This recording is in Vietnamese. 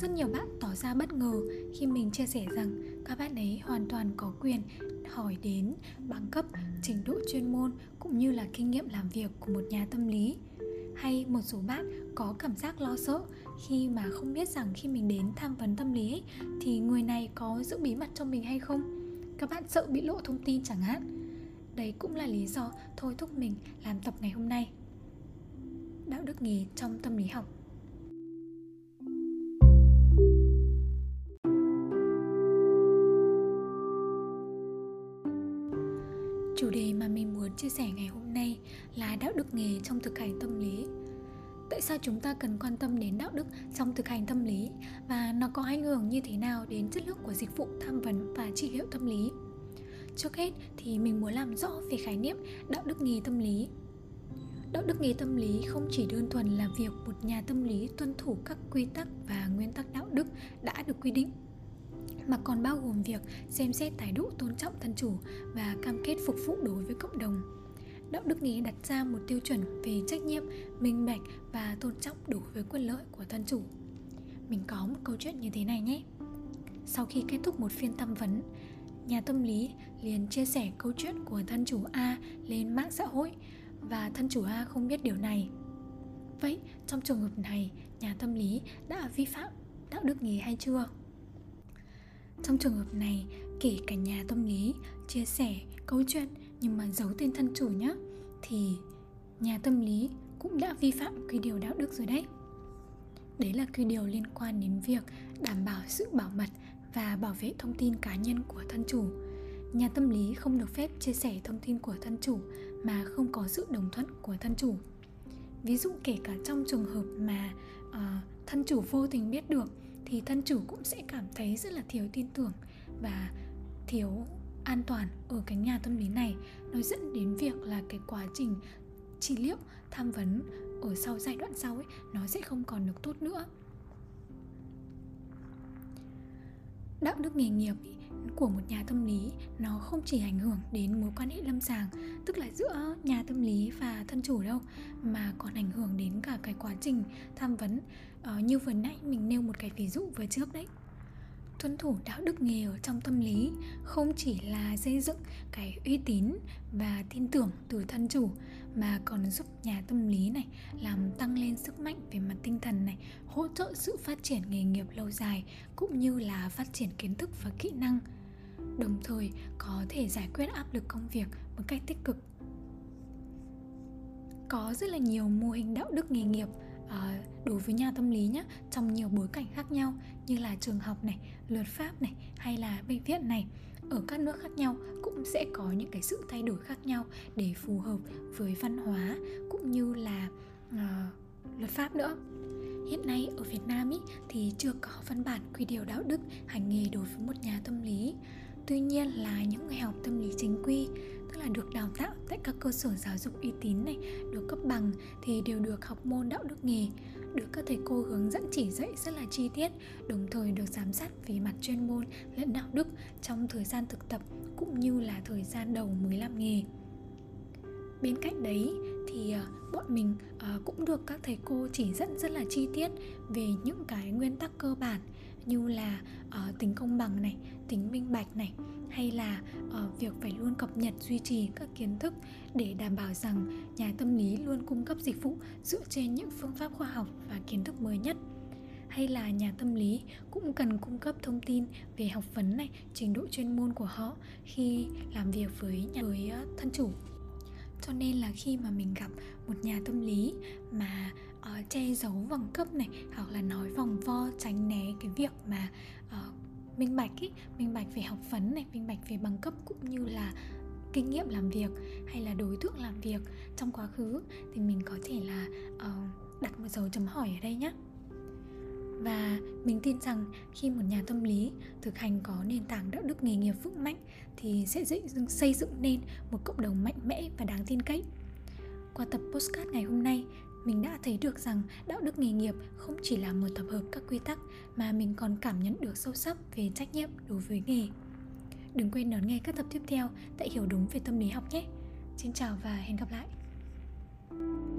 rất nhiều bạn tỏ ra bất ngờ khi mình chia sẻ rằng các bạn ấy hoàn toàn có quyền hỏi đến bằng cấp, trình độ chuyên môn cũng như là kinh nghiệm làm việc của một nhà tâm lý. Hay một số bạn có cảm giác lo sợ khi mà không biết rằng khi mình đến tham vấn tâm lý ấy, thì người này có giữ bí mật cho mình hay không. Các bạn sợ bị lộ thông tin chẳng hạn. Đấy cũng là lý do thôi thúc mình làm tập ngày hôm nay. Đạo đức nghề trong tâm lý học Chủ đề mà mình muốn chia sẻ ngày hôm nay là đạo đức nghề trong thực hành tâm lý. Tại sao chúng ta cần quan tâm đến đạo đức trong thực hành tâm lý và nó có ảnh hưởng như thế nào đến chất lượng của dịch vụ tham vấn và trị liệu tâm lý? Trước hết thì mình muốn làm rõ về khái niệm đạo đức nghề tâm lý. Đạo đức nghề tâm lý không chỉ đơn thuần là việc một nhà tâm lý tuân thủ các quy tắc và nguyên tắc đạo đức đã được quy định mà còn bao gồm việc xem xét thái độ tôn trọng thân chủ và cam kết phục vụ đối với cộng đồng. Đạo đức nghề đặt ra một tiêu chuẩn về trách nhiệm, minh bạch và tôn trọng đối với quyền lợi của thân chủ. Mình có một câu chuyện như thế này nhé. Sau khi kết thúc một phiên tham vấn, nhà tâm lý liền chia sẻ câu chuyện của thân chủ A lên mạng xã hội và thân chủ A không biết điều này. Vậy, trong trường hợp này, nhà tâm lý đã vi phạm đạo đức nghề hay chưa? Trong trường hợp này, kể cả nhà tâm lý chia sẻ câu chuyện nhưng mà giấu tên thân chủ nhé thì nhà tâm lý cũng đã vi phạm quy điều đạo đức rồi đấy. Đấy là quy điều liên quan đến việc đảm bảo sự bảo mật và bảo vệ thông tin cá nhân của thân chủ. Nhà tâm lý không được phép chia sẻ thông tin của thân chủ mà không có sự đồng thuận của thân chủ. Ví dụ kể cả trong trường hợp mà uh, thân chủ vô tình biết được thì thân chủ cũng sẽ cảm thấy rất là thiếu tin tưởng và thiếu an toàn ở cái nhà tâm lý này. Nó dẫn đến việc là cái quá trình trị liệu, tham vấn ở sau giai đoạn sau ấy, nó sẽ không còn được tốt nữa. Đạo đức nghề nghiệp của một nhà tâm lý nó không chỉ ảnh hưởng đến mối quan hệ lâm sàng tức là giữa nhà tâm lý và thân chủ đâu mà còn ảnh hưởng đến cả cái quá trình tham vấn. Ờ, như vừa nãy mình nêu một cái ví dụ vừa trước đấy. Tuân thủ đạo đức nghề ở trong tâm lý không chỉ là xây dựng cái uy tín và tin tưởng từ thân chủ mà còn giúp nhà tâm lý này làm tăng lên sức mạnh về mặt tinh thần này hỗ trợ sự phát triển nghề nghiệp lâu dài cũng như là phát triển kiến thức và kỹ năng đồng thời có thể giải quyết áp lực công việc một cách tích cực. Có rất là nhiều mô hình đạo đức nghề nghiệp ờ, đối với nhà tâm lý nhé trong nhiều bối cảnh khác nhau như là trường học này luật pháp này hay là bệnh viện này. Ở các nước khác nhau cũng sẽ có những cái sự thay đổi khác nhau để phù hợp với văn hóa cũng như là uh, luật pháp nữa. Hiện nay ở Việt Nam ý, thì chưa có văn bản quy điều đạo đức hành nghề đối với một nhà tâm lý tuy nhiên là những người học tâm lý chính quy, tức là được đào tạo tại các cơ sở giáo dục uy tín này, được cấp bằng thì đều được học môn đạo đức nghề, được các thầy cô hướng dẫn chỉ dạy rất là chi tiết, đồng thời được giám sát về mặt chuyên môn lẫn đạo đức trong thời gian thực tập cũng như là thời gian đầu mới làm nghề. Bên cạnh đấy thì ờ, bọn mình ờ, cũng được các thầy cô chỉ dẫn rất là chi tiết về những cái nguyên tắc cơ bản như là uh, tính công bằng này tính minh bạch này hay là uh, việc phải luôn cập nhật duy trì các kiến thức để đảm bảo rằng nhà tâm lý luôn cung cấp dịch vụ dựa trên những phương pháp khoa học và kiến thức mới nhất. Hay là nhà tâm lý cũng cần cung cấp thông tin về học vấn này trình độ chuyên môn của họ khi làm việc với nhà với ờ, thân chủ. Cho nên là khi mà mình gặp một nhà tâm lý mà che giấu bằng cấp này hoặc là nói vòng vo tránh né cái việc mà uh, minh bạch ý, minh bạch về học vấn này minh bạch về bằng cấp cũng như là kinh nghiệm làm việc hay là đối tượng làm việc. Trong quá khứ thì mình có thể là uh, đặt một dấu chấm hỏi ở đây nhé và mình tin rằng khi một nhà tâm lý thực hành có nền tảng đạo đức nghề nghiệp vững mạnh thì sẽ xây dựng nên một cộng đồng mạnh mẽ và đáng tin cậy. Qua tập postcard ngày hôm nay mình đã thấy được rằng đạo đức nghề nghiệp không chỉ là một tập hợp các quy tắc mà mình còn cảm nhận được sâu sắc về trách nhiệm đối với nghề. Đừng quên đón nghe các tập tiếp theo tại hiểu đúng về tâm lý học nhé. Xin chào và hẹn gặp lại. thank you